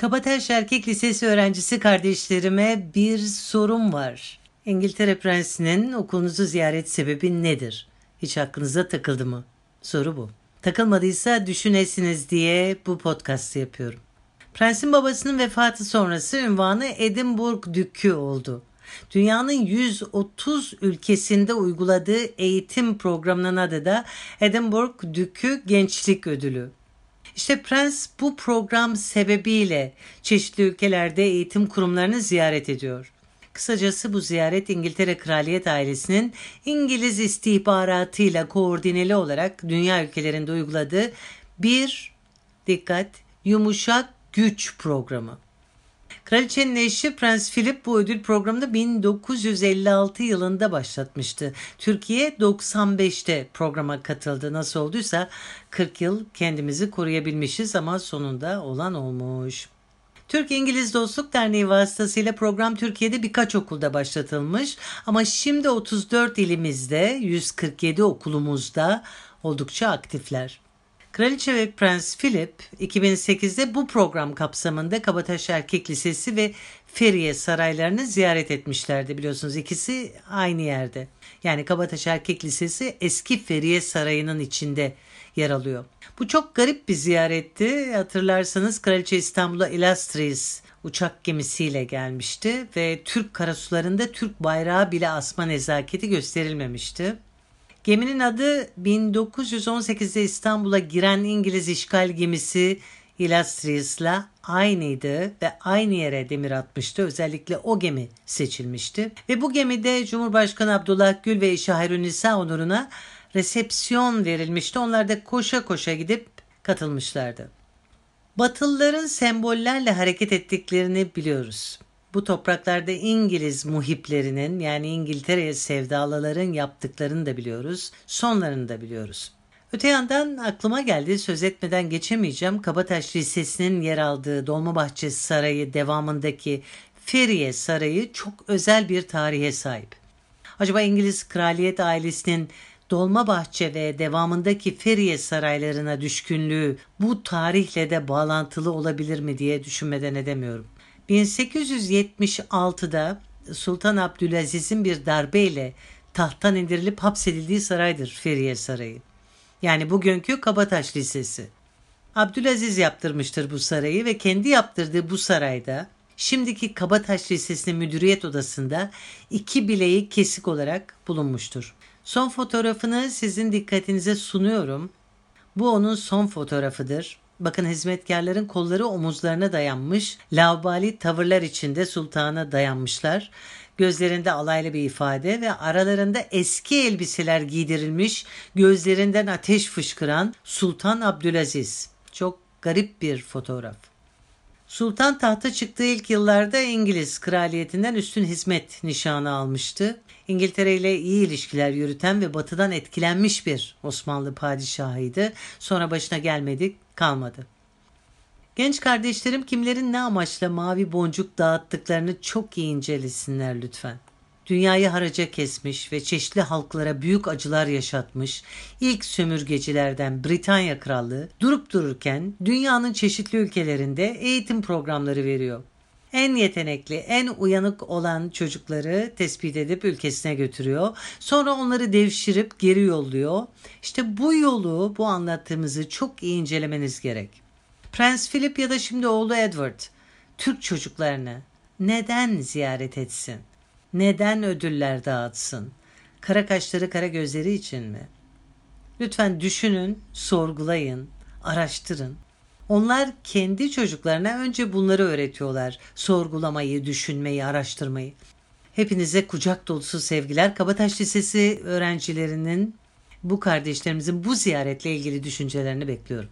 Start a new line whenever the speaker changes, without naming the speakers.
Kabataş Erkek Lisesi öğrencisi kardeşlerime bir sorum var. İngiltere Prensi'nin okulunuzu ziyaret sebebi nedir? Hiç aklınıza takıldı mı? Soru bu. Takılmadıysa düşünesiniz diye bu podcast'ı yapıyorum. Prensin babasının vefatı sonrası ünvanı Edinburgh Dükü oldu. Dünyanın 130 ülkesinde uyguladığı eğitim programının adı da Edinburgh Dükü Gençlik Ödülü. İşte Prens bu program sebebiyle çeşitli ülkelerde eğitim kurumlarını ziyaret ediyor. Kısacası bu ziyaret İngiltere Kraliyet ailesinin İngiliz istihbaratıyla koordineli olarak dünya ülkelerinde uyguladığı bir dikkat yumuşak güç programı. Kraliçenin eşi Prens Philip bu ödül programını 1956 yılında başlatmıştı. Türkiye 95'te programa katıldı. Nasıl olduysa 40 yıl kendimizi koruyabilmişiz ama sonunda olan olmuş. Türk-İngiliz Dostluk Derneği vasıtasıyla program Türkiye'de birkaç okulda başlatılmış ama şimdi 34 ilimizde 147 okulumuzda oldukça aktifler. Kraliçe ve Prens Philip 2008'de bu program kapsamında Kabataş Erkek Lisesi ve Feriye saraylarını ziyaret etmişlerdi biliyorsunuz ikisi aynı yerde. Yani Kabataş Erkek Lisesi eski Feriye Sarayı'nın içinde yer alıyor. Bu çok garip bir ziyaretti. Hatırlarsanız Kraliçe İstanbul'a Illustrious uçak gemisiyle gelmişti ve Türk karasularında Türk bayrağı bile asma nezaketi gösterilmemişti. Geminin adı 1918'de İstanbul'a giren İngiliz işgal gemisi Illustrious'la aynıydı ve aynı yere demir atmıştı. Özellikle o gemi seçilmişti. Ve bu gemide Cumhurbaşkanı Abdullah Gül ve eşi Hayrunisa onuruna resepsiyon verilmişti. Onlar da koşa koşa gidip katılmışlardı. Batılıların sembollerle hareket ettiklerini biliyoruz. Bu topraklarda İngiliz muhiplerinin yani İngiltere'ye sevdalıların yaptıklarını da biliyoruz. Sonlarını da biliyoruz. Öte yandan aklıma geldi söz etmeden geçemeyeceğim. Kabataş Lisesi'nin yer aldığı Dolmabahçe Sarayı devamındaki Feriye Sarayı çok özel bir tarihe sahip. Acaba İngiliz kraliyet ailesinin Dolmabahçe ve devamındaki Feriye saraylarına düşkünlüğü bu tarihle de bağlantılı olabilir mi diye düşünmeden edemiyorum. 1876'da Sultan Abdülaziz'in bir darbeyle tahttan indirilip hapsedildiği saraydır Feriye Sarayı. Yani bugünkü Kabataş Lisesi. Abdülaziz yaptırmıştır bu sarayı ve kendi yaptırdığı bu sarayda şimdiki Kabataş Lisesi'nin müdüriyet odasında iki bileği kesik olarak bulunmuştur. Son fotoğrafını sizin dikkatinize sunuyorum. Bu onun son fotoğrafıdır. Bakın hizmetkarların kolları omuzlarına dayanmış, lavbali tavırlar içinde sultana dayanmışlar. Gözlerinde alaylı bir ifade ve aralarında eski elbiseler giydirilmiş, gözlerinden ateş fışkıran Sultan Abdülaziz. Çok garip bir fotoğraf. Sultan tahta çıktığı ilk yıllarda İngiliz kraliyetinden üstün hizmet nişanı almıştı. İngiltere ile iyi ilişkiler yürüten ve batıdan etkilenmiş bir Osmanlı padişahıydı. Sonra başına gelmedik kalmadı. Genç kardeşlerim kimlerin ne amaçla mavi boncuk dağıttıklarını çok iyi incelesinler lütfen. Dünyayı haraca kesmiş ve çeşitli halklara büyük acılar yaşatmış ilk sömürgecilerden Britanya Krallığı durup dururken dünyanın çeşitli ülkelerinde eğitim programları veriyor en yetenekli, en uyanık olan çocukları tespit edip ülkesine götürüyor. Sonra onları devşirip geri yolluyor. İşte bu yolu, bu anlattığımızı çok iyi incelemeniz gerek. Prens Philip ya da şimdi oğlu Edward Türk çocuklarını neden ziyaret etsin? Neden ödüller dağıtsın? Kara kaşları kara gözleri için mi? Lütfen düşünün, sorgulayın, araştırın. Onlar kendi çocuklarına önce bunları öğretiyorlar. Sorgulamayı, düşünmeyi, araştırmayı. Hepinize kucak dolusu sevgiler. Kabataş Lisesi öğrencilerinin bu kardeşlerimizin bu ziyaretle ilgili düşüncelerini bekliyorum.